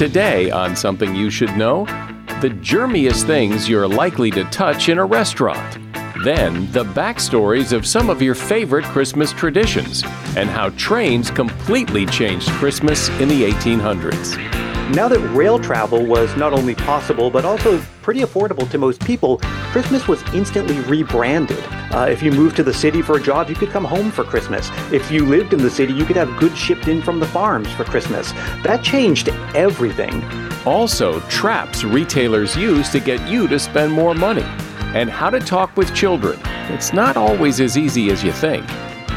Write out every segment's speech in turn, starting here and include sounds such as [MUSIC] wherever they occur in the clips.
Today, on Something You Should Know, the germiest things you're likely to touch in a restaurant. Then, the backstories of some of your favorite Christmas traditions and how trains completely changed Christmas in the 1800s. Now that rail travel was not only possible, but also pretty affordable to most people, Christmas was instantly rebranded. Uh, if you moved to the city for a job, you could come home for Christmas. If you lived in the city, you could have goods shipped in from the farms for Christmas. That changed everything. Also, traps retailers use to get you to spend more money. And how to talk with children. It's not always as easy as you think.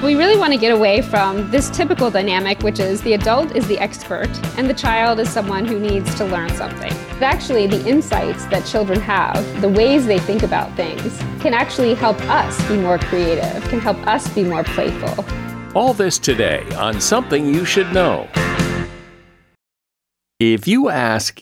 We really want to get away from this typical dynamic, which is the adult is the expert and the child is someone who needs to learn something. Actually, the insights that children have, the ways they think about things, can actually help us be more creative, can help us be more playful. All this today on Something You Should Know. If you ask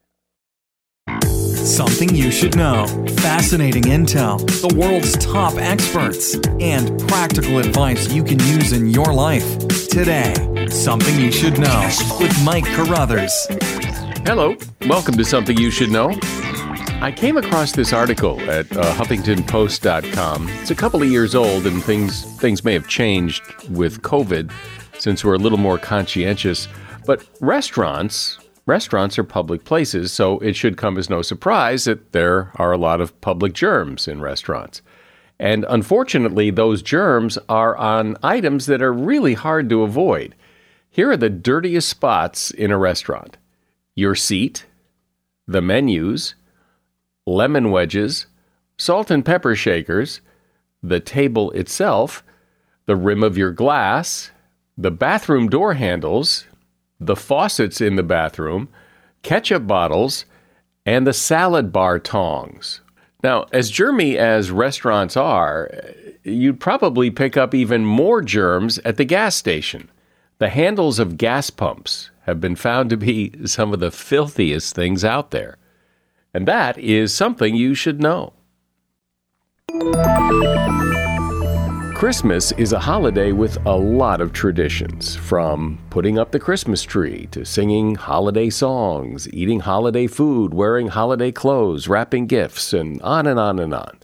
Something you should know. Fascinating intel, the world's top experts, and practical advice you can use in your life. Today, Something You Should Know with Mike Carruthers. Hello, welcome to Something You Should Know. I came across this article at uh, HuffingtonPost.com. It's a couple of years old, and things things may have changed with COVID since we're a little more conscientious. But restaurants Restaurants are public places, so it should come as no surprise that there are a lot of public germs in restaurants. And unfortunately, those germs are on items that are really hard to avoid. Here are the dirtiest spots in a restaurant your seat, the menus, lemon wedges, salt and pepper shakers, the table itself, the rim of your glass, the bathroom door handles, the faucets in the bathroom, ketchup bottles, and the salad bar tongs. Now, as germy as restaurants are, you'd probably pick up even more germs at the gas station. The handles of gas pumps have been found to be [LAUGHS] some of the filthiest things out there. And that is something you should know. Christmas is a holiday with a lot of traditions, from putting up the Christmas tree to singing holiday songs, eating holiday food, wearing holiday clothes, wrapping gifts, and on and on and on.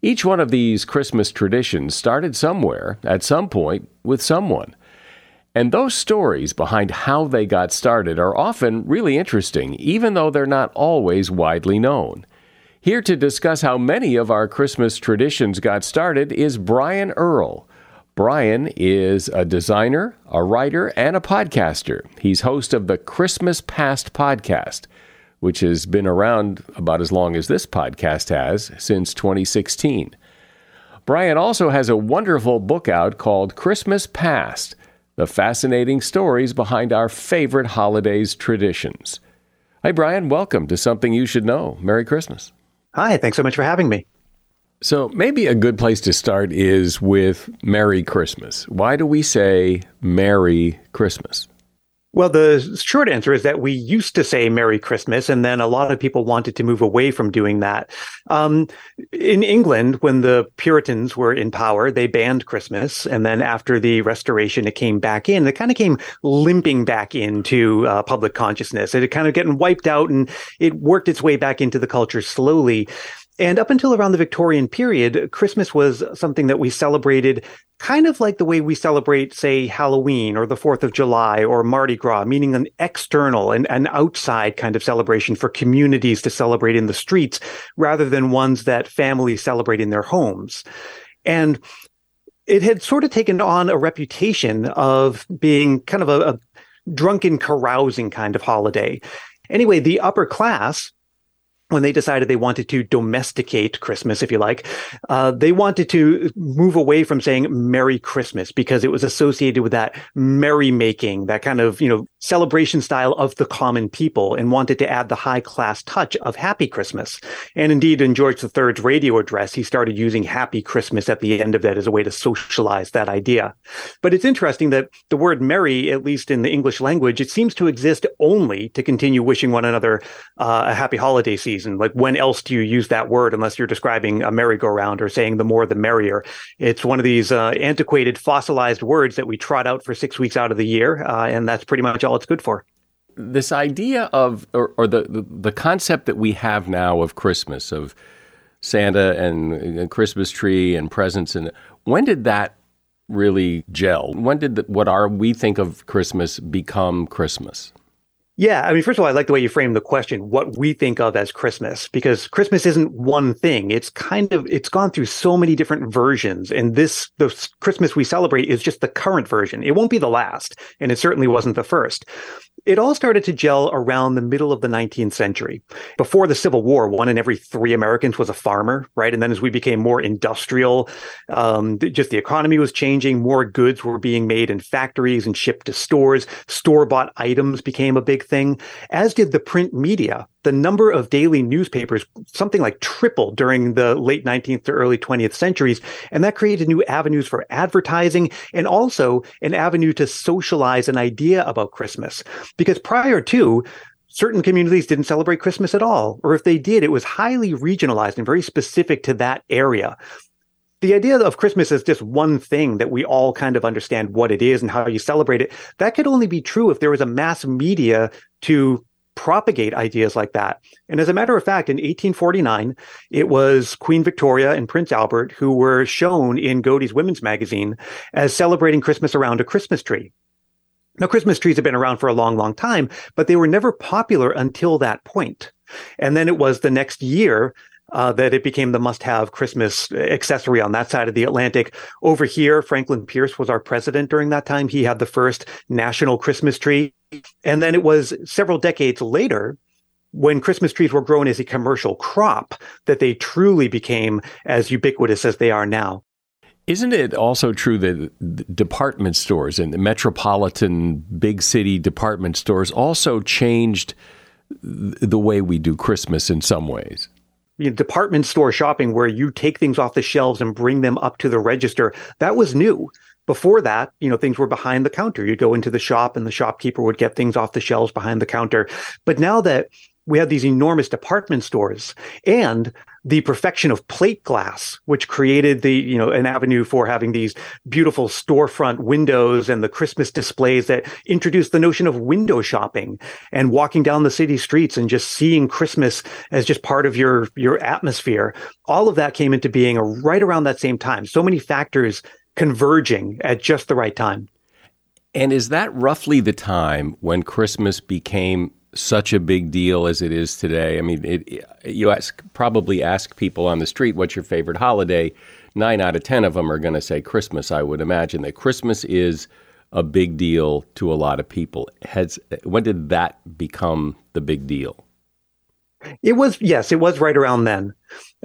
Each one of these Christmas traditions started somewhere, at some point, with someone. And those stories behind how they got started are often really interesting, even though they're not always widely known. Here to discuss how many of our Christmas traditions got started is Brian Earl. Brian is a designer, a writer, and a podcaster. He's host of the Christmas Past podcast, which has been around about as long as this podcast has, since 2016. Brian also has a wonderful book out called Christmas Past The Fascinating Stories Behind Our Favorite Holidays Traditions. Hi, Brian. Welcome to Something You Should Know. Merry Christmas. Hi. Thanks so much for having me. So, maybe a good place to start is with Merry Christmas. Why do we say Merry Christmas? Well, the short answer is that we used to say Merry Christmas, and then a lot of people wanted to move away from doing that. Um, in England, when the Puritans were in power, they banned Christmas. And then after the Restoration, it came back in. It kind of came limping back into uh, public consciousness. It had kind of getting wiped out and it worked its way back into the culture slowly. And up until around the Victorian period, Christmas was something that we celebrated kind of like the way we celebrate, say, Halloween or the 4th of July or Mardi Gras, meaning an external and an outside kind of celebration for communities to celebrate in the streets rather than ones that families celebrate in their homes. And it had sort of taken on a reputation of being kind of a, a drunken carousing kind of holiday. Anyway, the upper class when they decided they wanted to domesticate Christmas, if you like, uh, they wanted to move away from saying Merry Christmas because it was associated with that merrymaking, that kind of, you know, celebration style of the common people and wanted to add the high class touch of Happy Christmas. And indeed, in George III's radio address, he started using Happy Christmas at the end of that as a way to socialize that idea. But it's interesting that the word merry, at least in the English language, it seems to exist only to continue wishing one another uh, a happy holiday season Like when else do you use that word unless you're describing a merry-go-round or saying the more the merrier? It's one of these uh, antiquated fossilized words that we trot out for six weeks out of the year, uh, and that's pretty much all it's good for. This idea of, or, or the, the, the concept that we have now of Christmas, of Santa and, and Christmas tree and presents, and when did that really gel? When did the, what are we think of Christmas become Christmas? Yeah, I mean, first of all, I like the way you frame the question, what we think of as Christmas, because Christmas isn't one thing. It's kind of it's gone through so many different versions, and this the Christmas we celebrate is just the current version. It won't be the last, and it certainly wasn't the first it all started to gel around the middle of the 19th century. Before the Civil War, one in every three Americans was a farmer, right? And then as we became more industrial, um, just the economy was changing. More goods were being made in factories and shipped to stores. Store bought items became a big thing, as did the print media the number of daily newspapers something like tripled during the late 19th to early 20th centuries. And that created new avenues for advertising and also an avenue to socialize an idea about Christmas. Because prior to, certain communities didn't celebrate Christmas at all. Or if they did, it was highly regionalized and very specific to that area the idea of Christmas as just one thing that we all kind of understand what it is and how you celebrate it, that could only be true if there was a mass media to propagate ideas like that. And as a matter of fact, in 1849, it was Queen Victoria and Prince Albert who were shown in Godey's Women's Magazine as celebrating Christmas around a Christmas tree. Now, Christmas trees have been around for a long, long time, but they were never popular until that point. And then it was the next year uh, that it became the must-have Christmas accessory on that side of the Atlantic. Over here, Franklin Pierce was our president during that time. He had the first national Christmas tree, and then it was several decades later when Christmas trees were grown as a commercial crop that they truly became as ubiquitous as they are now. Isn't it also true that department stores and the metropolitan big city department stores also changed the way we do Christmas in some ways? You know, department store shopping where you take things off the shelves and bring them up to the register. That was new. Before that, you know, things were behind the counter. You'd go into the shop and the shopkeeper would get things off the shelves behind the counter. But now that we have these enormous department stores and the perfection of plate glass, which created the, you know, an avenue for having these beautiful storefront windows and the Christmas displays that introduced the notion of window shopping and walking down the city streets and just seeing Christmas as just part of your, your atmosphere. All of that came into being right around that same time. So many factors converging at just the right time. And is that roughly the time when Christmas became such a big deal as it is today. I mean, it, you ask probably ask people on the street what's your favorite holiday. Nine out of ten of them are going to say Christmas. I would imagine that Christmas is a big deal to a lot of people. Has when did that become the big deal? It was, yes, it was right around then.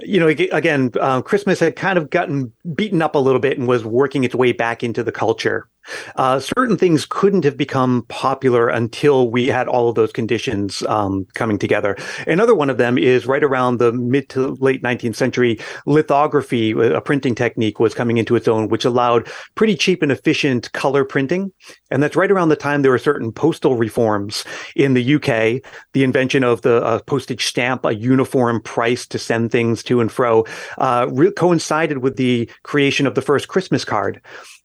You know, again, uh, Christmas had kind of gotten beaten up a little bit and was working its way back into the culture. Uh, certain things couldn't have become popular until we had all of those conditions um, coming together. Another one of them is right around the mid to late 19th century, lithography, a printing technique was coming into its own, which allowed pretty cheap and efficient color printing. And that's right around the time there were certain postal reforms in the UK, the invention of the uh, postage stamp, a uniform price to send things to and fro, uh, re- coincided with the creation of the first Christmas card.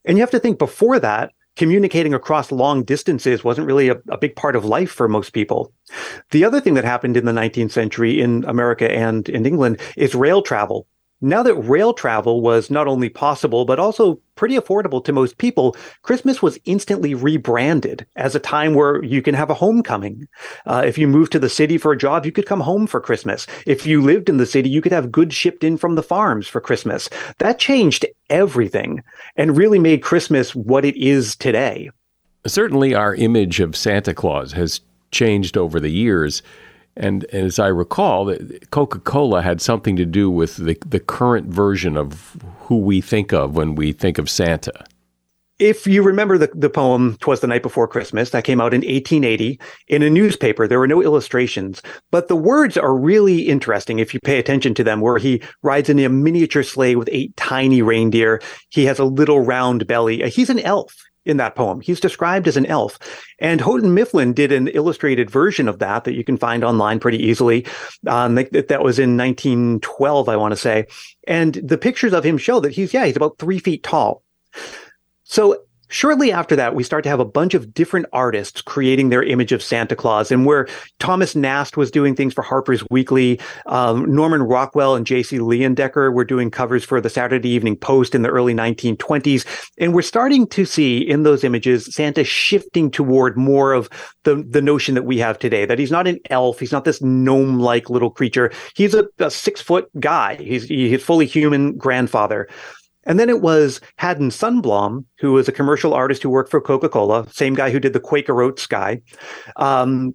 And you have to think before that, communicating across long distances wasn't really a, a, big part of life for most people. The other thing that happened in the 19th century in America and in England is rail travel. Now that rail travel was not only possible, but also pretty affordable to most people, Christmas was instantly rebranded as a time where you can have a homecoming. Uh, if you moved to the city for a job, you could come home for Christmas. If you lived in the city, you could have goods shipped in from the farms for Christmas. That changed everything and really made Christmas what it is today. Certainly, our image of Santa Claus has changed over the years. And, as I recall, Coca Cola had something to do with the, the current version of who we think of when we think of Santa. If you remember the, the poem, Twas the Night Before Christmas, that came out in 1880 in a newspaper. There were no illustrations, but the words are really interesting if you pay attention to them, where he rides in a miniature sleigh with eight tiny reindeer. He has a little round belly. He's an elf in that poem. He's described as an elf. And Houghton Mifflin did an illustrated version of that that you can find online pretty easily. Um, that, that was in 1912, I want to say. And the pictures of him show that he's, yeah, he's about three feet tall. So Shortly after that, we start to have a bunch of different artists creating their image of Santa Claus, and where Thomas Nast was doing things for Harper's Weekly, um, Norman Rockwell and J.C. Leyendecker were doing covers for the Saturday Evening Post in the early 1920s, and we're starting to see in those images Santa shifting toward more of the the notion that we have today. That he's not an elf, he's not this gnome-like little creature. He's a, a six foot guy. He's he's fully human grandfather. And then it was Haddon Sundblom, who was a commercial artist who worked for Coca Cola, same guy who did the Quaker Oats guy, um,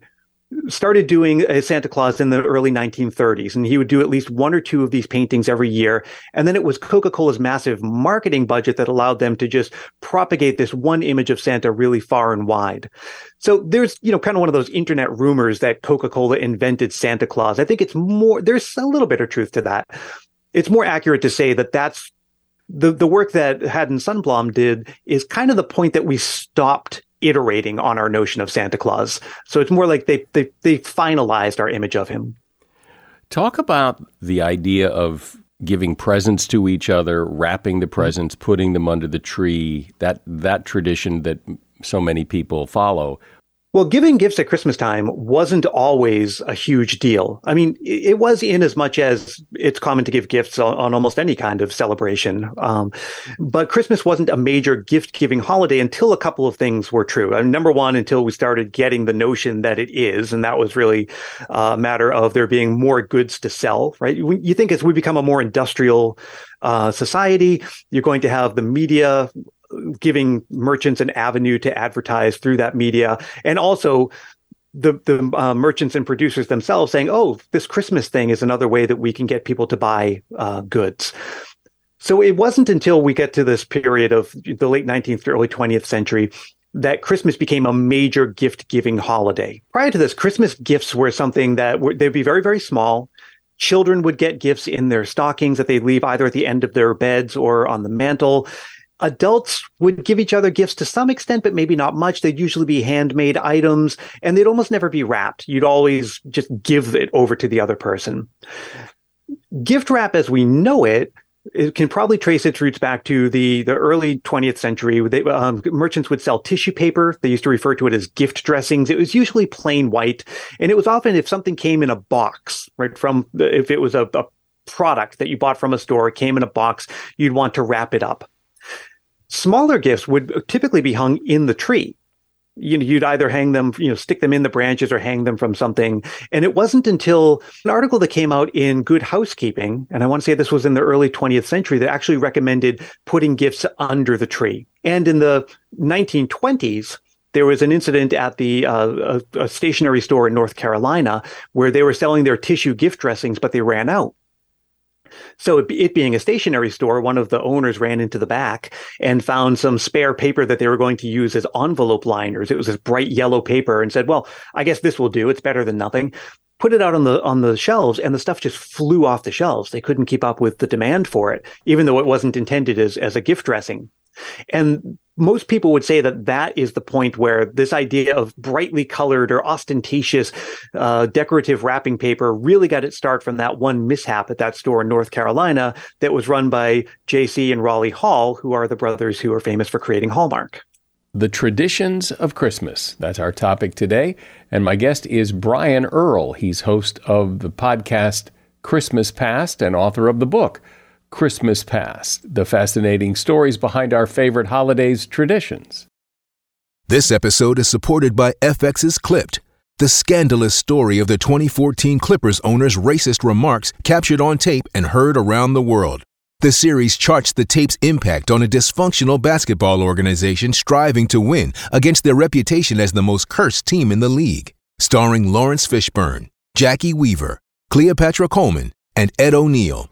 started doing a Santa Claus in the early 1930s. And he would do at least one or two of these paintings every year. And then it was Coca Cola's massive marketing budget that allowed them to just propagate this one image of Santa really far and wide. So there's, you know, kind of one of those internet rumors that Coca Cola invented Santa Claus. I think it's more, there's a little bit of truth to that. It's more accurate to say that that's the the work that Haddon Sundblom did is kind of the point that we stopped iterating on our notion of Santa Claus. So it's more like they they they finalized our image of him. Talk about the idea of giving presents to each other, wrapping the hmm. presents, putting them under the tree. That that tradition that so many people follow. Well, giving gifts at Christmas time wasn't always a huge deal. I mean, it was in as much as it's common to give gifts on, on almost any kind of celebration. Um, but Christmas wasn't a major gift giving holiday until a couple of things were true. I mean, number one, until we started getting the notion that it is. And that was really a matter of there being more goods to sell, right? You think as we become a more industrial uh, society, you're going to have the media giving merchants an avenue to advertise through that media, and also the the uh, merchants and producers themselves saying, "Oh, this Christmas thing is another way that we can get people to buy uh, goods." So it wasn't until we get to this period of the late 19th to early 20th century that Christmas became a major gift giving holiday. Prior to this, Christmas gifts were something that were, they'd be very, very small. Children would get gifts in their stockings that they'd leave either at the end of their beds or on the mantle adults would give each other gifts to some extent, but maybe not much. They'd usually be handmade items and they'd almost never be wrapped. You'd always just give it over to the other person. Gift wrap as we know it, it can probably trace its roots back to the, the early 20th century. They, um, merchants would sell tissue paper. They used to refer to it as gift dressings. It was usually plain white. And it was often if something came in a box, right, from the, if it was a, a product that you bought from a store, came in a box, you'd want to wrap it up. Smaller gifts would typically be hung in the tree. You know, you'd either hang them, you know, stick them in the branches or hang them from something. And it wasn't until an article that came out in Good Housekeeping, and I want to say this was in the early 20th century, that actually recommended putting gifts under the tree. And in the 1920s, there was an incident at the uh, a, a stationery store in North Carolina where they were selling their tissue gift dressings, but they ran out. So it, it, being a stationery store, one of the owners ran into the back and found some spare paper that they were going to use as envelope liners. It was this bright yellow paper and said, well, I guess this will do. It's better than nothing. Put it out on the on the shelves and the stuff just flew off the shelves. They couldn't keep up with the demand for it, even though it wasn't intended as, as a gift dressing. And most people would say that that is the point where this idea of brightly colored or ostentatious uh, decorative wrapping paper really got its start from that one mishap at that store in North Carolina that was run by J.C. and Rollie Hall, who are the brothers who are famous for creating Hallmark. The traditions of Christmas. That's our topic today. And my guest is Brian Earl. He's host of the podcast Christmas Past and author of the book Christmas Past, the fascinating stories behind our favorite holidays' traditions. This episode is supported by FX's Clipped, the scandalous story of the 2014 Clippers owner's racist remarks captured on tape and heard around the world. The series charts the tape's impact on a dysfunctional basketball organization striving to win against their reputation as the most cursed team in the league. Starring Laurence Fishburne, Jacki Weaver, Cleopatra Coleman, and Ed O'Neill.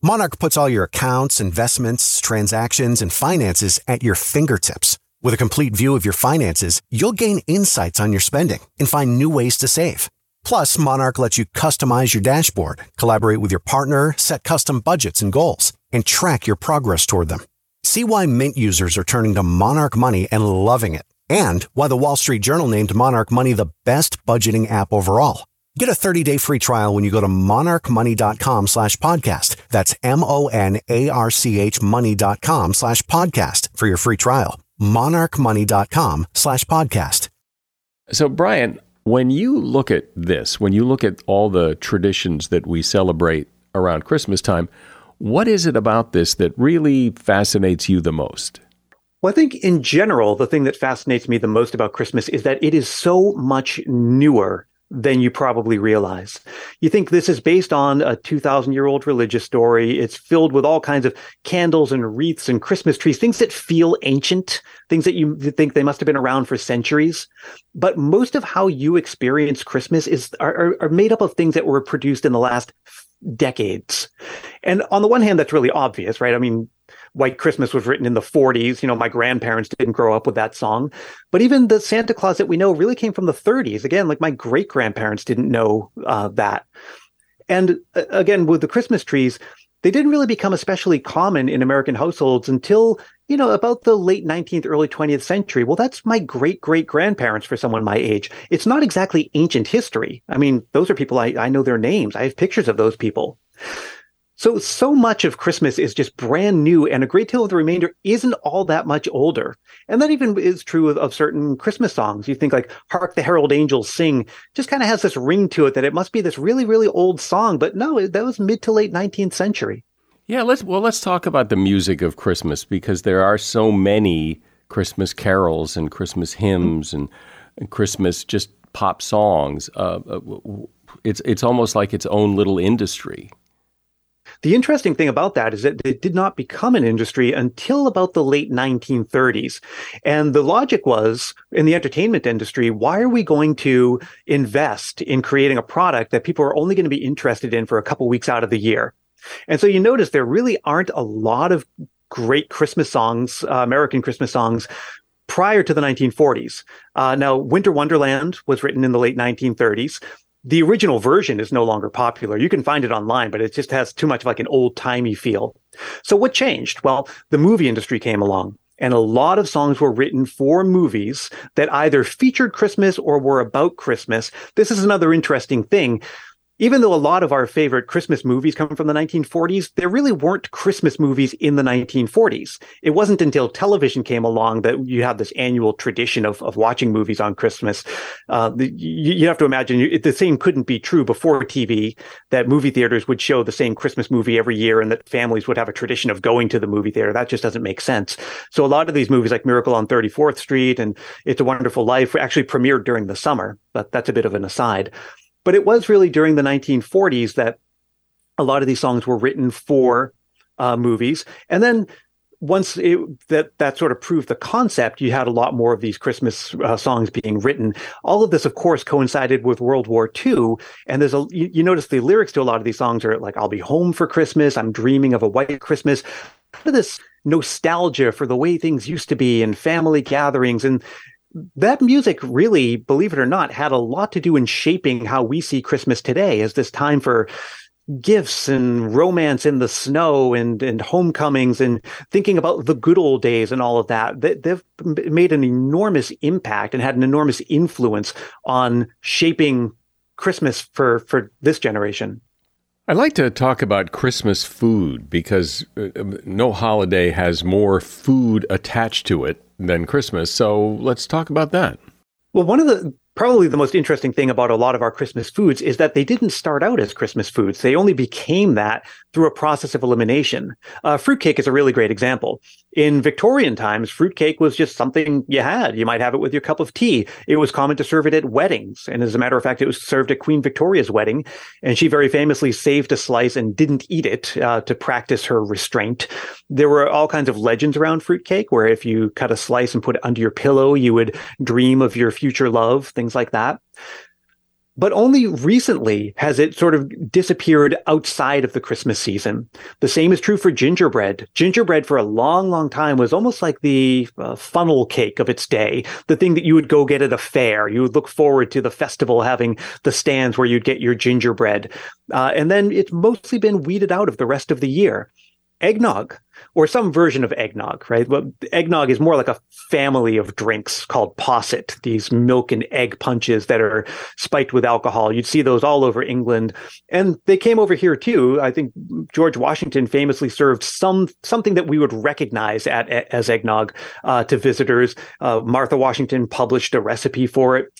Monarch puts all your accounts, investments, transactions, and finances at your fingertips. With a complete view of your finances, you'll gain insights on your spending and find new ways to save. Plus, Monarch lets you customize your dashboard, collaborate with your partner, set custom budgets and goals, and track your progress toward them. See why Mint users are turning to Monarch Money and loving it, and why the Wall Street Journal named Monarch Money the best budgeting app overall. Get a 30-day free trial when you go to monarchmoney.com slash podcast. That's M-O-N-A-R-C-H money.com slash podcast for your free trial. monarchmoney.com slash podcast. So, Brian, when you look at this, when you look at all the traditions that we celebrate around Christmas time, what is it about this that really fascinates you the most? Well, I think in general, the thing that fascinates me the most about Christmas is that it is so much newer than you probably realize. You think this is based on a 2000 year old religious story. It's filled with all kinds of candles and wreaths and Christmas trees, things that feel ancient, things that you think they must have been around for centuries. But most of how you experience Christmas is are, are made up of things that were produced in the last decades. And on the one hand, that's really obvious, right? I mean, White Christmas was written in the 40s. You know, my grandparents didn't grow up with that song. But even the Santa Claus that we know really came from the 30s. Again, like my great grandparents didn't know uh, that. And uh, again, with the Christmas trees, they didn't really become especially common in American households until, you know, about the late 19th, early 20th century. Well, that's my great great grandparents for someone my age. It's not exactly ancient history. I mean, those are people I, I know their names. I have pictures of those people. So, so much of Christmas is just brand new, and a great deal of the remainder isn't all that much older. And that even is true of, of certain Christmas songs. You think like Hark the Herald Angels Sing just kind of has this ring to it that it must be this really, really old song. But no, that was mid to late 19th century. Yeah, let's well let's talk about the music of Christmas because there are so many Christmas carols and Christmas hymns and, and Christmas just pop songs. Uh, uh it's it's almost like its own little industry. The interesting thing about that is that it did not become an industry until about the late 1930s. And the logic was in the entertainment industry, why are we going to invest in creating a product that people are only going to be interested in for a couple weeks out of the year? And so you notice there really aren't a lot of great Christmas songs, uh, American Christmas songs prior to the 1940s. Uh, now, Winter Wonderland was written in the late 1930s the original version is no longer popular. You can find it online, but it just has too much of like an old timey feel. So what changed? Well, the movie industry came along and a lot of songs were written for movies that either featured Christmas or were about Christmas. This is another interesting thing. Even though a lot of our favorite Christmas movies come from the 1940s, there really weren't Christmas movies in the 1940s. It wasn't until television came along that you had this annual tradition of, of watching movies on Christmas. Uh, you, you, have to imagine you, the same couldn't be true before TV, that movie theaters would show the same Christmas movie every year and that families would have a tradition of going to the movie theater. That just doesn't make sense. So a lot of these movies like Miracle on 34th Street and It's a Wonderful Life actually premiered during the summer, but that's a bit of an aside. But it was really during the 1940s that a lot of these songs were written for uh, movies. And then once it, that that sort of proved the concept, you had a lot more of these Christmas uh, songs being written. All of this, of course, coincided with World War II, and there's a you, you, notice the lyrics to a lot of these songs are like "I'll be home for Christmas," "I'm dreaming of a white Christmas." Of this nostalgia for the way things used to be and family gatherings, and that music really, believe it or not, had a lot to do in shaping how we see Christmas today as this time for gifts and romance in the snow and, and homecomings and thinking about the good old days and all of that. They, they've made an enormous impact and had an enormous influence on shaping Christmas for, for this generation. I'd like to talk about Christmas food because uh, no holiday has more food attached to it than Christmas. So let's talk about that. Well, one of the probably the most interesting thing about a lot of our Christmas foods is that they didn't start out as Christmas foods. They only became that through a process of elimination. Uh, fruitcake is a really great example. In Victorian times, fruitcake was just something you had. You might have it with your cup of tea. It was common to serve it at weddings. And as a matter of fact, it was served at Queen Victoria's wedding. And she very famously saved a slice and didn't eat it uh, to practice her restraint. There were all kinds of legends around fruitcake where if you cut a slice and put it under your pillow, you would dream of your future love, things like that. But only recently has it sort of disappeared outside of the Christmas season. The same is true for gingerbread. Gingerbread for a long, long time was almost like the uh, funnel cake of its day, the thing that you would go get at a fair. You would look forward to the festival having the stands where you'd get your gingerbread. Uh, and then it's mostly been weeded out of the rest of the year eggnog or some version of eggnog, right? Well, eggnog is more like a family of drinks called posset, these milk and egg punches that are spiked with alcohol. You'd see those all over England. And they came over here too. I think George Washington famously served some something that we would recognize at, as eggnog uh, to visitors. Uh, Martha Washington published a recipe for it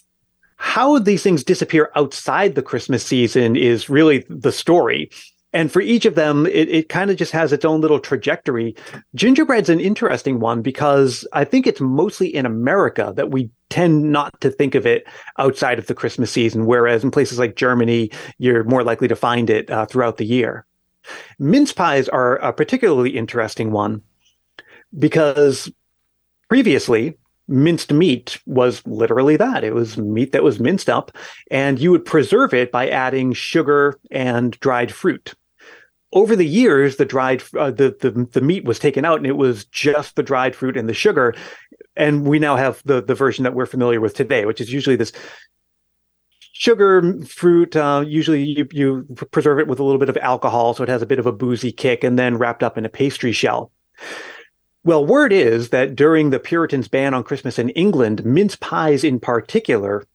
how these things disappear outside the Christmas season is really the story and for each of them, it, it kind of just has its own little trajectory. Gingerbread's an interesting one because I think it's mostly in America that we tend not to think of it outside of the Christmas season, whereas in places like Germany, you're more likely to find it uh, throughout the year. Mince pies are a particularly interesting one because previously minced meat was literally that. It was meat that was minced up, and you would preserve it by adding sugar and dried fruit. Over the years, the dried uh, the, the the meat was taken out, and it was just the dried fruit and the sugar. And we now have the the version that we're familiar with today, which is usually this sugar fruit. Uh, usually, you you preserve it with a little bit of alcohol, so it has a bit of a boozy kick, and then wrapped up in a pastry shell. Well, word is that during the Puritans' ban on Christmas in England, mince pies in particular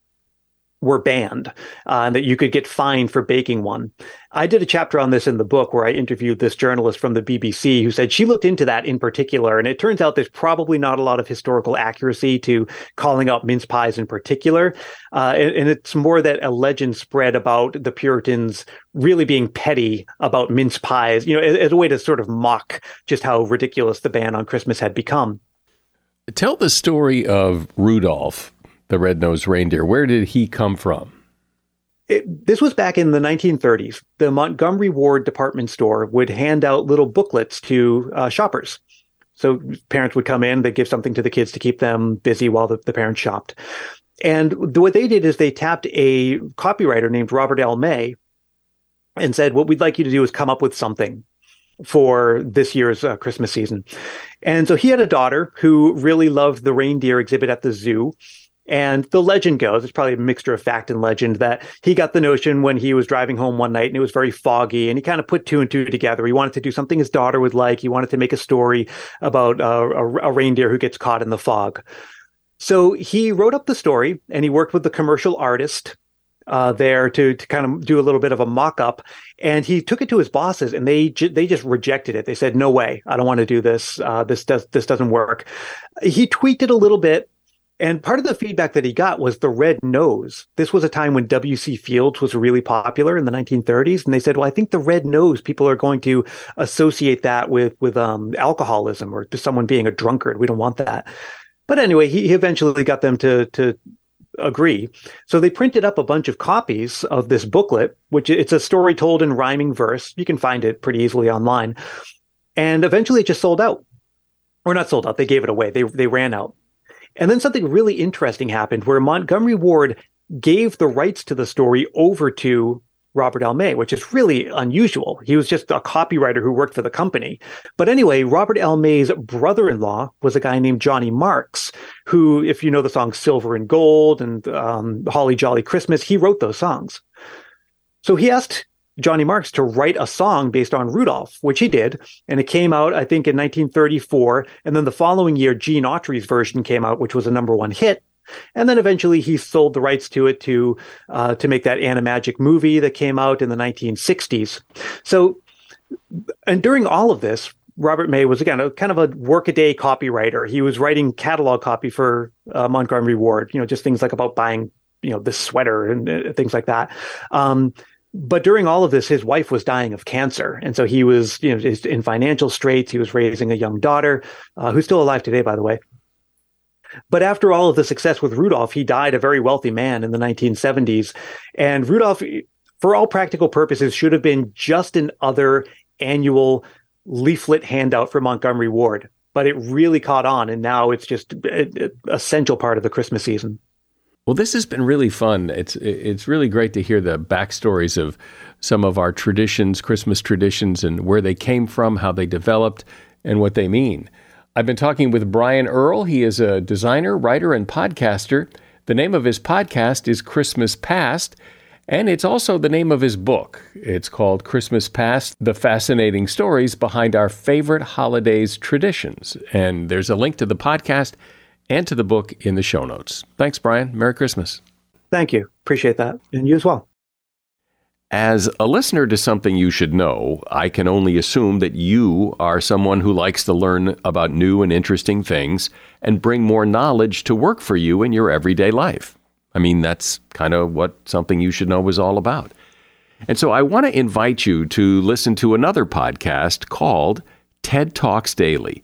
were banned uh, and that you could get fined for baking one. I did a chapter on this in the book where I interviewed this journalist from the BBC who said she looked into that in particular. And it turns out there's probably not a lot of historical accuracy to calling out mince pies in particular. Uh, and, and, it's more that a legend spread about the Puritans really being petty about mince pies, you know, as, as a way to sort of mock just how ridiculous the ban on Christmas had become. Tell the story of Rudolph the red-nosed reindeer. Where did he come from? It, this was back in the 1930s. The Montgomery Ward department store would hand out little booklets to uh, shoppers. So parents would come in, they'd give something to the kids to keep them busy while the, the parents shopped. And the, what they did is they tapped a copywriter named Robert L. May and said, What we'd like you to do is come up with something for this year's uh, Christmas season. And so he had a daughter who really loved the reindeer exhibit at the zoo. And the legend goes, it's probably a mixture of fact and legend, that he got the notion when he was driving home one night and it was very foggy and he kind of put two and two together. He wanted to do something his daughter would like. He wanted to make a story about uh, a, a reindeer who gets caught in the fog. So he wrote up the story and he worked with the commercial artist uh, there to to kind of do a little bit of a mock up, and he took it to his bosses, and they ju- they just rejected it. They said, "No way, I don't want to do this. Uh, this does this doesn't work." He tweaked it a little bit, and part of the feedback that he got was the red nose. This was a time when W.C. Fields was really popular in the 1930s, and they said, "Well, I think the red nose people are going to associate that with with um, alcoholism or someone being a drunkard. We don't want that." But anyway, he, he eventually got them to to agree. So they printed up a bunch of copies of this booklet, which it's a story told in rhyming verse. You can find it pretty easily online. And eventually it just sold out. Or not sold out, they gave it away. They they ran out. And then something really interesting happened where Montgomery Ward gave the rights to the story over to Robert L. May, which is really unusual. He was just a copywriter who worked for the company. But anyway, Robert L. May's brother in law was a guy named Johnny Marks, who, if you know the song Silver and Gold and um, Holly Jolly Christmas, he wrote those songs. So he asked Johnny Marks to write a song based on Rudolph, which he did. And it came out, I think, in 1934. And then the following year, Gene Autry's version came out, which was a number one hit. And then eventually he sold the rights to it to uh, to make that Animagic movie that came out in the 1960s. So, and during all of this, Robert May was again a kind of a workaday copywriter. He was writing catalog copy for uh, Montgomery Ward. You know, just things like about buying you know this sweater and uh, things like that. Um, but during all of this, his wife was dying of cancer, and so he was, you know, in financial straits. He was raising a young daughter, uh, who's still alive today, by the way. But after all of the success with Rudolph, he died a very wealthy man in the 1970s. And Rudolph, for all practical purposes, should have been just an other annual leaflet handout for Montgomery Ward. But it really caught on, and now it's just an essential part of the Christmas season. Well, this has been really fun. It's it's really great to hear the backstories of some of our traditions, Christmas traditions, and where they came from, how they developed, and what they mean. I've been talking with Brian Earl. He is a designer, writer, and podcaster. The name of his podcast is Christmas Past, and it's also the name of his book. It's called Christmas Past The Fascinating Stories Behind Our Favorite Holidays Traditions. And there's a link to the podcast and to the book in the show notes. Thanks, Brian. Merry Christmas. Thank you. Appreciate that. And you as well. As a listener to something you should know, I can only assume that you are someone who likes to learn about new and interesting things and bring more knowledge to work for you in your everyday life. I mean, that's kind of what something you should know is all about. And so I want to invite you to listen to another podcast called TED Talks Daily.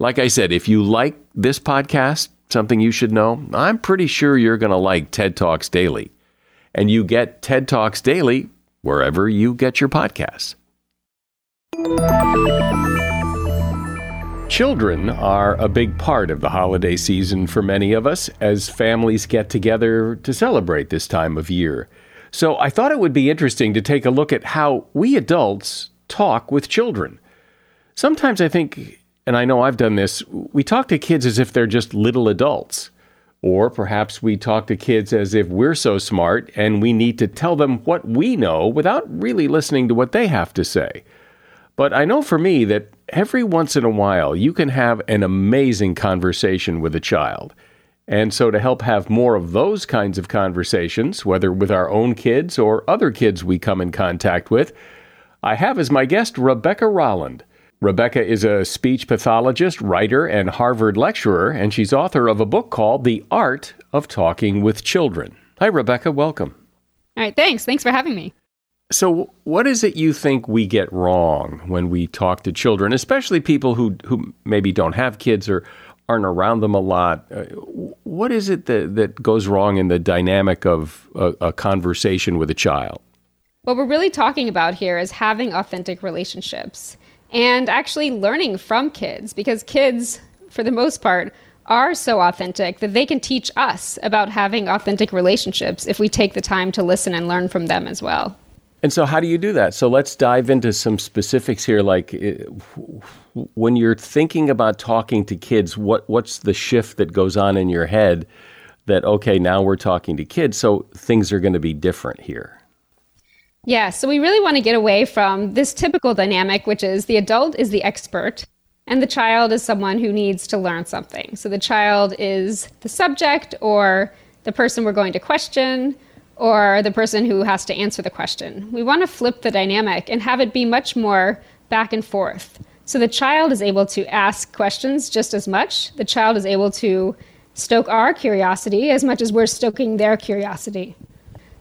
Like I said, if you like this podcast, something you should know? I'm pretty sure you're going to like TED Talks Daily. And you get TED Talks Daily wherever you get your podcasts. Children are a big part of the holiday season for many of us as families get together to celebrate this time of year. So I thought it would be interesting to take a look at how we adults talk with children. Sometimes I think and I know I've done this, we talk to kids as if they're just little adults. Or perhaps we talk to kids as if we're so smart and we need to tell them what we know without really listening to what they have to say. But I know for me that every once in a while you can have an amazing conversation with a child. And so, to help have more of those kinds of conversations, whether with our own kids or other kids we come in contact with, I have as my guest Rebecca Rolland. Rebecca is a speech pathologist, writer, and Harvard lecturer, and she's author of a book called The Art of Talking with Children. Hi, Rebecca. Welcome. All right. Thanks. Thanks for having me. So, what is it you think we get wrong when we talk to children, especially people who, who maybe don't have kids or aren't around them a lot? Uh, what is it that, that goes wrong in the dynamic of a, a conversation with a child? What we're really talking about here is having authentic relationships and actually learning from kids because kids, for the most part, are so authentic that they can teach us about having authentic relationships if we take the time to listen and learn from them as well. And so, how do you do that? So, let's dive into some specifics here. Like, eh, when you're thinking about talking to kids, what what's the shift that goes on in your head? That okay, now we're talking to kids, so things are going to be different here. Yeah, so we really want to get away from this typical dynamic, which is the adult is the expert and the child is someone who needs to learn something. So the child is the subject or the person we're going to question or the person who has to answer the question. We want to flip the dynamic and have it be much more back and forth. So the child is able to ask questions just as much. The child is able to stoke our curiosity as much as we're stoking their curiosity.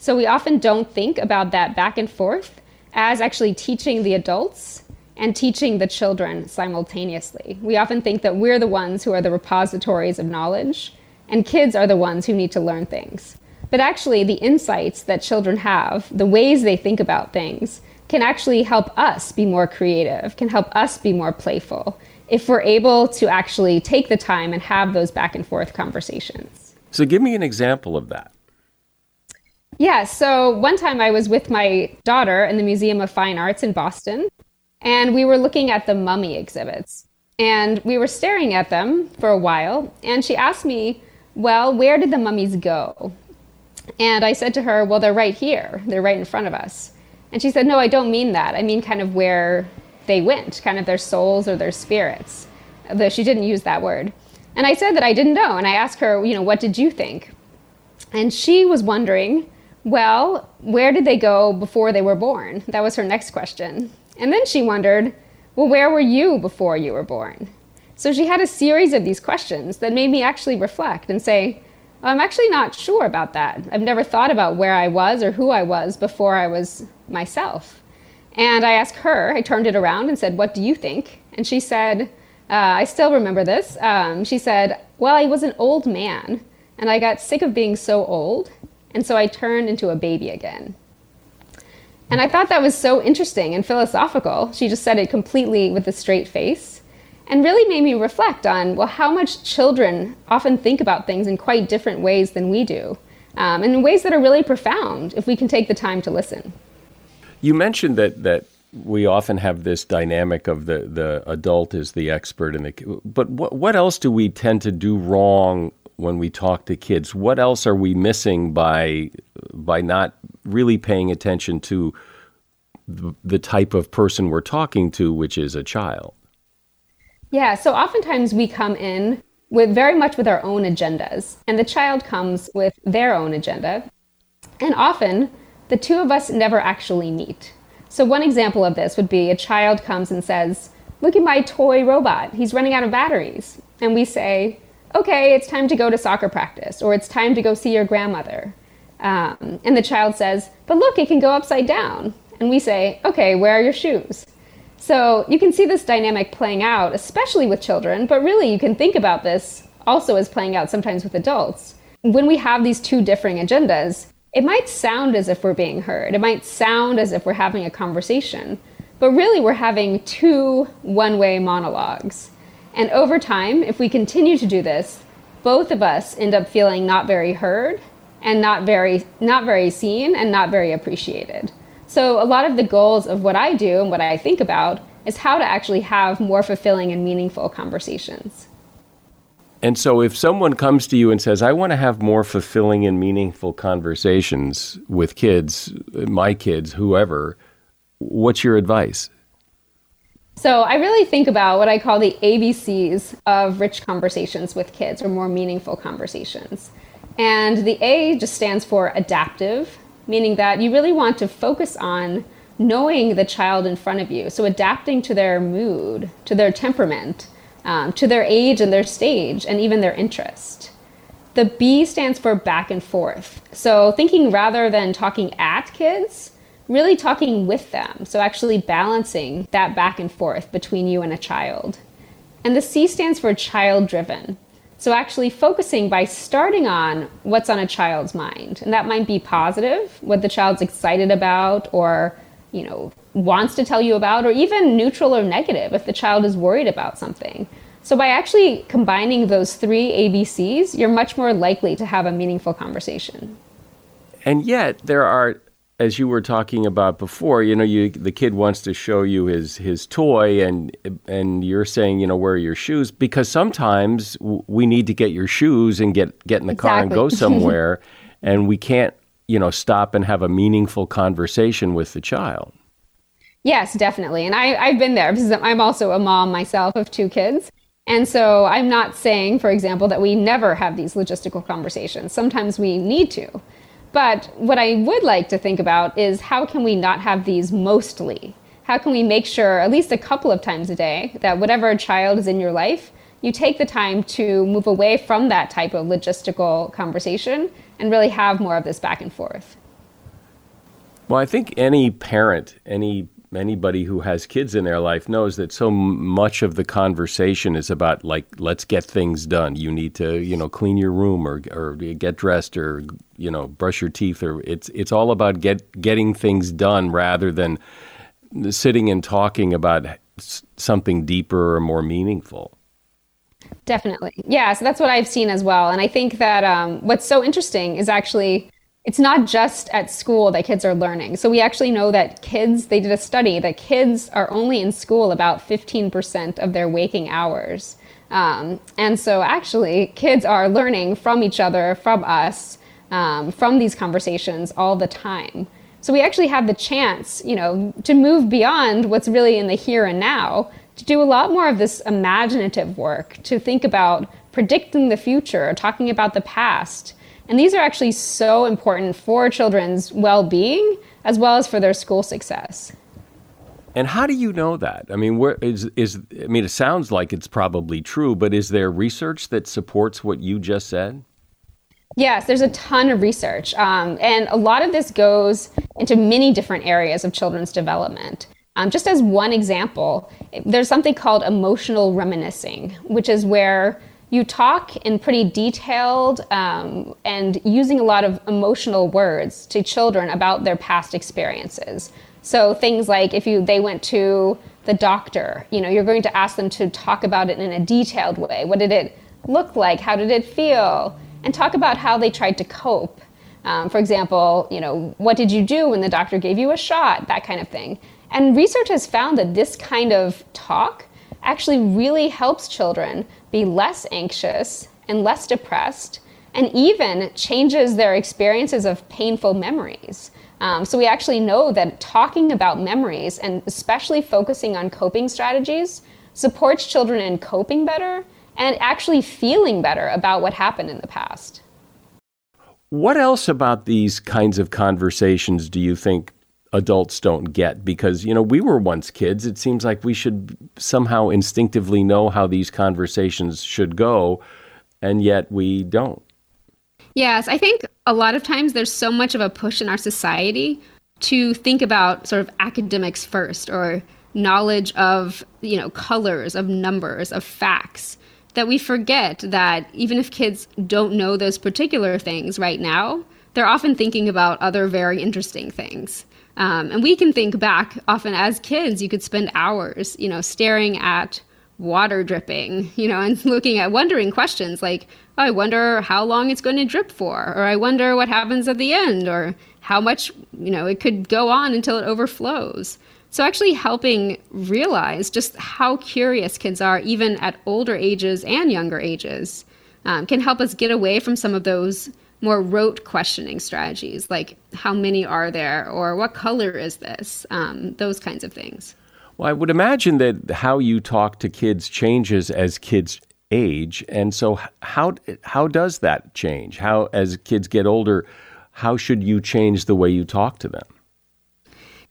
So we often don't think about that back and forth as actually teaching the adults and teaching the children simultaneously. We often think that we're the ones who are the repositories of knowledge, and kids are the ones who need to learn things. But actually, the insights that children have, the ways they think about things, can actually help us be more creative, can help us be more playful, if we're able to actually take the time and have those back and forth conversations. So, give me an example of that. Yeah, so one time I was with my daughter in the Museum of Fine Arts in Boston, and we were looking at the mummy exhibits. And we were staring at them for a while, and she asked me, Well, where did the mummies go? And I said to her, Well, they're right here, they're right in front of us. And she said, No, I don't mean that. I mean kind of where they went, kind of their souls or their spirits. Though she didn't use that word. And I said that I didn't know. And I asked her, you know, what did you think? And she was wondering, well, where did they go before they were born? That was her next question. And then she wondered, well, where were you before you were born? So she had a series of these questions that made me actually reflect and say, I'm actually not sure about that. I've never thought about where I was or who I was before I was myself. And I asked her, I turned it around and said, What do you think? And she said, uh, I still remember this. Um, she said, Well, I was an old man and I got sick of being so old. And so I turned into a baby again. And I thought that was so interesting and philosophical. She just said it completely with a straight face and really made me reflect on well how much children often think about things in quite different ways than we do um, and in ways that are really profound if we can take the time to listen you mentioned that that we often have this dynamic of the, the adult is the expert and the but what what else do we tend to do wrong when we talk to kids what else are we missing by by not really paying attention to the, the type of person we're talking to which is a child yeah, so oftentimes we come in with very much with our own agendas, and the child comes with their own agenda. And often the two of us never actually meet. So, one example of this would be a child comes and says, Look at my toy robot, he's running out of batteries. And we say, Okay, it's time to go to soccer practice, or it's time to go see your grandmother. Um, and the child says, But look, it can go upside down. And we say, Okay, where are your shoes? So you can see this dynamic playing out, especially with children, but really you can think about this also as playing out sometimes with adults. When we have these two differing agendas, it might sound as if we're being heard. It might sound as if we're having a conversation, but really we're having two one way monologues. And over time, if we continue to do this, both of us end up feeling not very heard and not very not very seen and not very appreciated. So, a lot of the goals of what I do and what I think about is how to actually have more fulfilling and meaningful conversations. And so, if someone comes to you and says, I want to have more fulfilling and meaningful conversations with kids, my kids, whoever, what's your advice? So, I really think about what I call the ABCs of rich conversations with kids or more meaningful conversations. And the A just stands for adaptive, meaning that you really want to focus on knowing the child in front of you. So adapting to their mood, to their temperament, um, to their age and their stage, and even their interest. The B stands for back and forth. So thinking rather than talking at kids, really talking with them. So actually balancing that back and forth between you and a child. And the C stands for child driven. So, actually focusing by starting on what's on a child's mind. And that might be positive, what the child's excited about or, you know, wants to tell you about, or even neutral or negative if the child is worried about something. So, by actually combining those three ABCs, you're much more likely to have a meaningful conversation. And yet, there are, as you were talking about before, you know, you the kid wants to show you his his toy, and and you're saying, you know, where are your shoes? Because sometimes we need to get your shoes and get get in the exactly. car and go [LAUGHS] somewhere, and we can't, you know, stop and have a meaningful conversation with the child. Yes, definitely. And I, I've been there because I'm also a mom myself of two kids. And so I'm not saying, for example, that we never have these logistical conversations. Sometimes we need to. But what I would like to think about is how can we not have these mostly? How can we make sure, at least a couple of times a day, that whatever child is in your life, you take the time to move away from that type of logistical conversation and really have more of this back and forth? Well, I think any parent, any anybody who has kids in their life knows that so much of the conversation is about like let's get things done. You need to you know clean your room or or get dressed or you know brush your teeth or it's it's all about get getting things done rather than sitting and talking about something deeper or more meaningful. Definitely. Yeah so that's what i've seen as well. And i think that um, what's so interesting is actually it's not just at school that kids are learning. So we actually know that kids, they did a study that kids are only in school about 15% of their waking hours. Um, and so actually, kids are learning from each other, from us, um, from these conversations all the time. So we actually have the chance, you know, to move beyond what's really in the here and now, to do a lot more of this imaginative work, to think about predicting the future, talking about the past, and these are actually so important for children's well being as well as for their school success. And how do you know that? I mean, where is is I mean, it sounds like it's probably true, but is there research that supports what you just said? Yes, there's a ton of research, um, and a lot of this goes into many different areas of children's development. Um, just as one example, there's something called emotional reminiscing, which is where you talk in pretty detailed um, and using a lot of emotional words to children about their past experiences. So things like if you they went to the doctor, you know, you're going to ask them to talk about it in a detailed way. What did it look like? How did it feel? And talk about how they tried to cope. Um, for example, you know, what did you do when the doctor gave you a shot? That kind of thing. And research has found that this kind of talk actually really helps children be less anxious and less depressed, and even changes their experiences of painful memories. Um, so we actually know that talking about memories and especially focusing on coping strategies supports children in coping better and actually feeling better about what happened in the past. What else about these kinds of conversations do you think adults don't get because you know we were once kids. It seems like we should somehow instinctively know how these conversations should go and yet we don't. Yes i think a lot of times there's so much of a push in our society to think about sort of academics first or knowledge of you know colors of numbers of facts that we forget that even if kids don't know those particular things right now they're often thinking about other very interesting things um, and we can think back often as kids, you could spend hours, you know, staring at water dripping, [LAUGHS] you know, and looking at wondering questions like, oh, I wonder how long it's going to drip for, or I wonder what happens at the end, or how much, you know, it could go on until it overflows. So, actually helping realize just how curious kids are, even at older ages and younger ages, um, can help us get away from some of those more rote questioning strategies like how many are there or what color is this um, those kinds of things. Well i would imagine that how you talk to kids changes as kids age. And so how how does that change? How as kids get older how should you change the way you talk to them?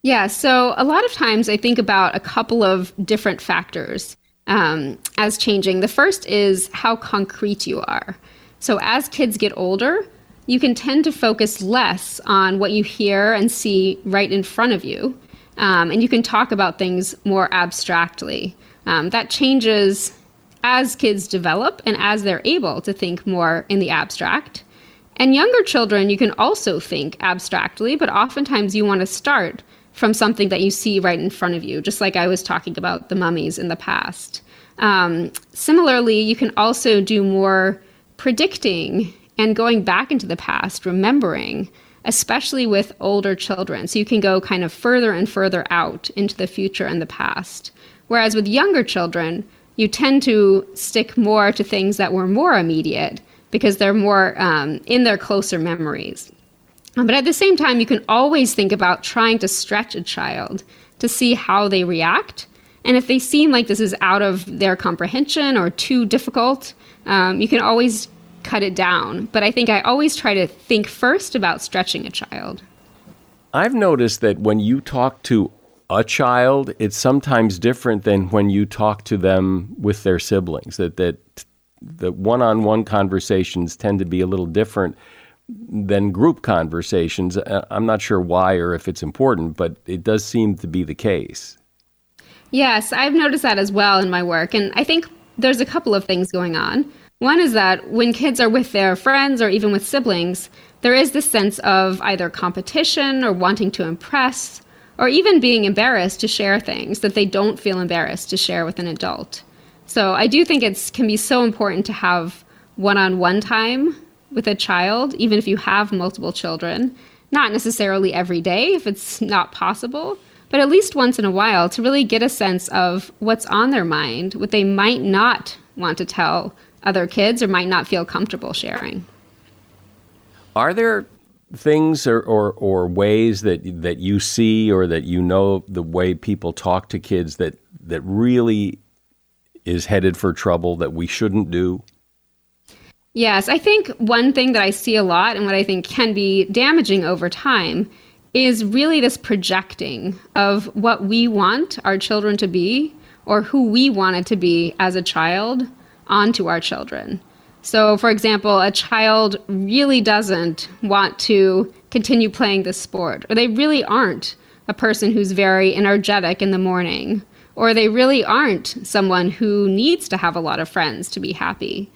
Yeah so a lot of times i think about a couple of different factors um, as changing. The first is how concrete you are. So as kids get older you can tend to focus less on what you hear and see right in front of you. Um, and you can talk about things more abstractly. Um, that changes as kids develop and as they're able to think more in the abstract. And younger children, you can also think abstractly, but oftentimes you want to start from something that you see right in front of you, just like I was talking about the mummies in the past. Um, similarly, you can also do more predicting and going back into the past, remembering, especially with older children. So you can go kind of further and further out into the future and the past. Whereas with younger children, you tend to stick more to things that were more immediate because they're more um, in their closer memories. But at the same time, you can always think about trying to stretch a child to see how they react. And if they seem like this is out of their comprehension or too difficult, um, you can always cut it down. But I think I always try to think first about stretching a child. I've noticed that when you talk to a child, it's sometimes different than when you talk to them with their siblings. That that the one-on-one conversations tend to be a little different than group conversations. Uh, I'm not sure why or if it's important, but it does seem to be the case. Yes, I've noticed that as well in my work, and I think there's a couple of things going on. One is that when kids are with their friends or even with siblings, there is this sense of either competition or wanting to impress, or even being embarrassed to share things that they don't feel embarrassed to share with an adult. So I do think it can be so important to have one on one time with a child, even if you have multiple children. Not necessarily every day if it's not possible, but at least once in a while to really get a sense of what's on their mind, what they might not want to tell other kids or might not feel comfortable sharing. Are there things or, or, or ways that that you see or that you know the way people talk to kids that that really is headed for trouble that we shouldn't do? Yes, I think one thing that I see a lot and what I think can be damaging over time is really this projecting of what we want our children to be or who we wanted to be as a child onto our children. So, for example, a child really doesn't want to continue playing this sport, or they really aren't a person who's very energetic in the morning, or they really aren't someone who needs to have a lot of friends to be happy.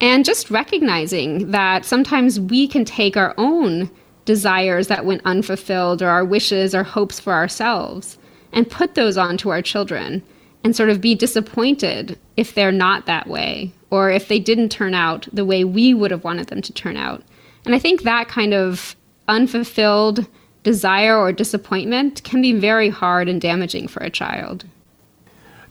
And just recognizing that sometimes we can take our own desires that went unfulfilled, or our wishes or hopes for ourselves, and put those onto our children and sort of be disappointed if they're not that way or if they didn't turn out the way we would have wanted them to turn out. And I think that kind of unfulfilled desire or disappointment can be very hard and damaging for a child.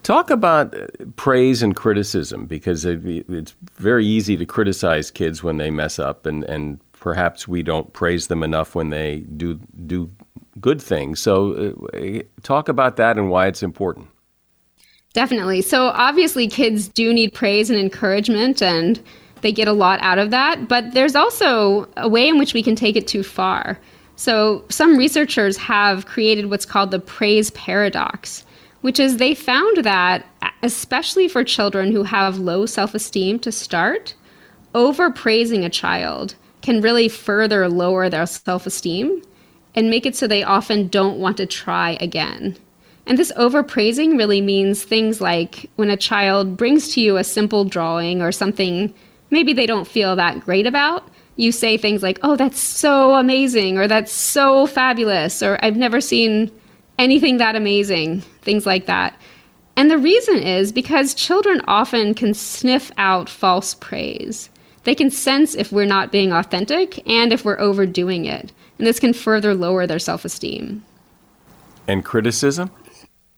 Talk about praise and criticism because it's very easy to criticize kids when they mess up, and, and perhaps we don't praise them enough when they do do good things. So, uh, talk about that and why it's important. Definitely. So obviously, kids do need praise and encouragement, and they get a lot out of that. But there's also a way in which we can take it too far. So some researchers have created what's called the praise paradox, which is they found that, especially for children who have low self esteem to start, overpraising a child can really further lower their self esteem and make it so they often don't want to try again. And this overpraising really means things like when a child brings to you a simple drawing or something maybe they don't feel that great about, you say things like, oh, that's so amazing, or that's so fabulous, or I've never seen anything that amazing, things like that. And the reason is because children often can sniff out false praise. They can sense if we're not being authentic and if we're overdoing it. And this can further lower their self esteem. And criticism?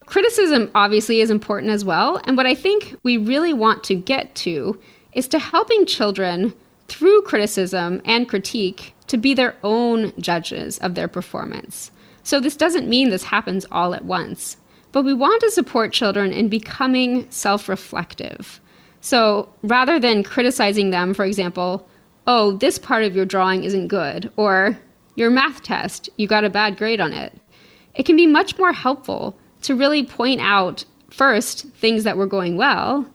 Criticism obviously is important as well. And what I think we really want to get to is to helping children through criticism and critique to be their own judges of their performance. So this doesn't mean this happens all at once, but we want to support children in becoming self reflective. So rather than criticizing them, for example, oh, this part of your drawing isn't good, or your math test, you got a bad grade on it, it can be much more helpful to really point out first things that were going well,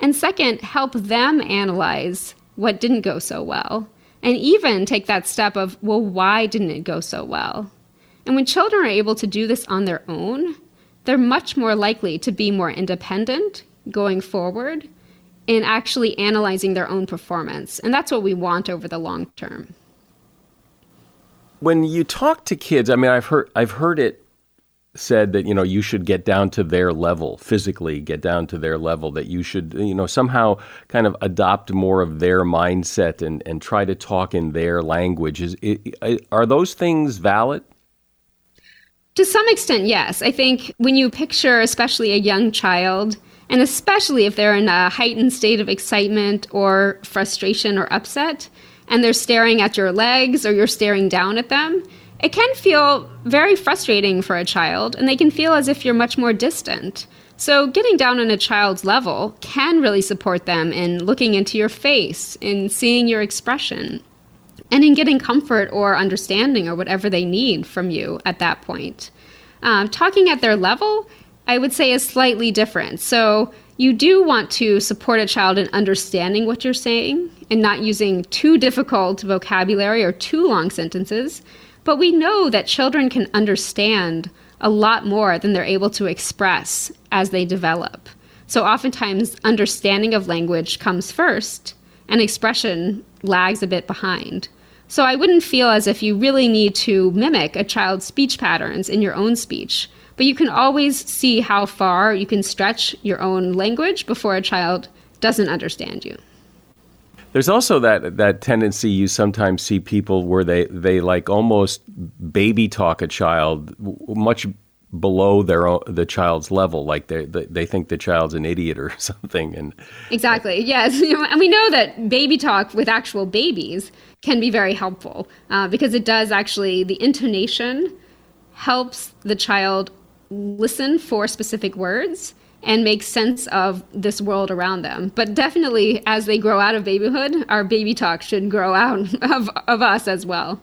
and second, help them analyze what didn't go so well, and even take that step of, well, why didn't it go so well? And when children are able to do this on their own, they're much more likely to be more independent going forward in actually analyzing their own performance. And that's what we want over the long term. When you talk to kids, I mean, I've heard, I've heard it said that you know you should get down to their level physically get down to their level that you should you know somehow kind of adopt more of their mindset and and try to talk in their language. Is it, are those things valid? To some extent yes. I think when you picture especially a young child and especially if they're in a heightened state of excitement or frustration or upset and they're staring at your legs or you're staring down at them it can feel very frustrating for a child, and they can feel as if you're much more distant. So, getting down on a child's level can really support them in looking into your face, in seeing your expression, and in getting comfort or understanding or whatever they need from you at that point. Um, talking at their level, I would say, is slightly different. So, you do want to support a child in understanding what you're saying and not using too difficult vocabulary or too long sentences but we know that children can understand a lot more than they're able to express as they develop. So oftentimes, understanding of language comes first, and expression lags a bit behind. So I wouldn't feel as if you really need to mimic a child's speech patterns in your own speech, but you can always see how far you can stretch your own language before a child doesn't understand you. There's also that that tendency you sometimes see people where they they like almost baby talk a child much below their own, the child's level like they, they think the child's an idiot or [LAUGHS] something and exactly yes. [LAUGHS] And we know that baby talk with actual babies can be very helpful uh, because it does actually the intonation helps the child listen for specific words and make sense of this world around them. But definitely, as they grow out of babyhood, our baby talk should grow out [LAUGHS] of, of us as well.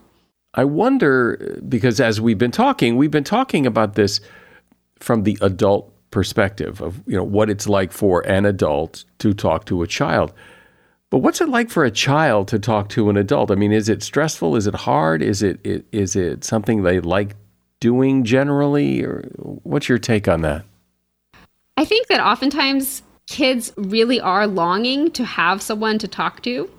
I wonder, because as we've been talking, we've been talking about this from the adult perspective of you know what it's like for an adult to talk to a child. But what's it like for a child to talk to an adult? I mean, is it stressful? Is it hard? Is it is it something they like doing generally? Or what's your take on that? I think that oftentimes kids really are longing to have someone to talk to.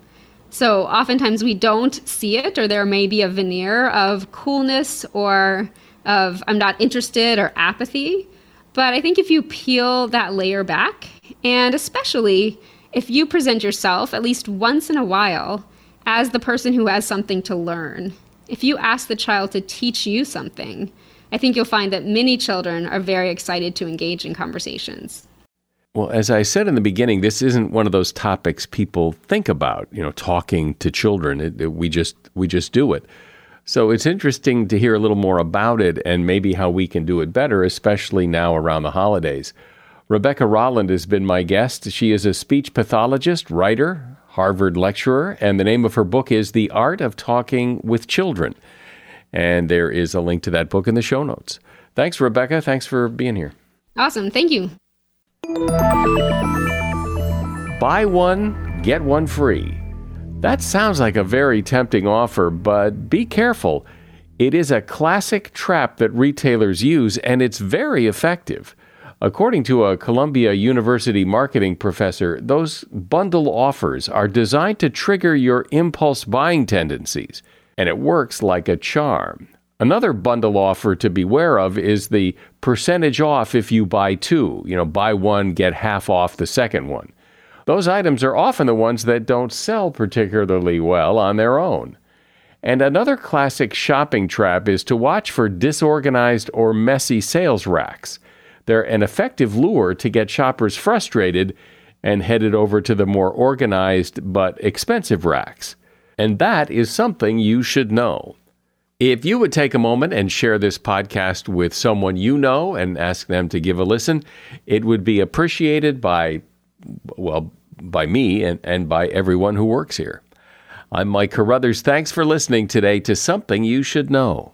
So oftentimes we don't see it, or there may be a veneer of coolness or of I'm not interested or apathy. But I think if you peel that layer back, and especially if you present yourself at least once in a while as the person who has something to learn, if you ask the child to teach you something, I think you'll find that many children are very excited to engage in conversations. Well, as I said in the beginning, this isn't one of those topics people think about, you know, talking to children. It, it, we just we just do it. So it's interesting to hear a little more about it and maybe how we can do it better, especially now around the holidays. Rebecca Rolland has been my guest. She is a speech pathologist, writer, Harvard lecturer, and the name of her book is The Art of Talking with Children. And there is a link to that book in the show notes. Thanks, Rebecca. Thanks for being here. Awesome. Thank you. Buy one, get one free. That sounds like a very tempting offer, but be careful. It is a classic trap that retailers use, and it's very effective. According to a Columbia University marketing professor, those bundle offers are designed to trigger your impulse buying tendencies and it works like a charm. Another bundle offer to beware of is the percentage off if you buy two. You know, buy one, get half off the second one. Those items are often the ones that don't sell particularly well on their own. And another classic shopping trap is to watch for disorganized or messy sales racks. They're an effective lure to get shoppers frustrated and headed over to the more organized but expensive racks. And that is something you should know. If you would take a moment and share this podcast with someone you know and ask them to give a listen, it would be appreciated by, well, by me and, and by everyone who works here. I'm Mike Carruthers. Thanks for listening today to Something You Should Know.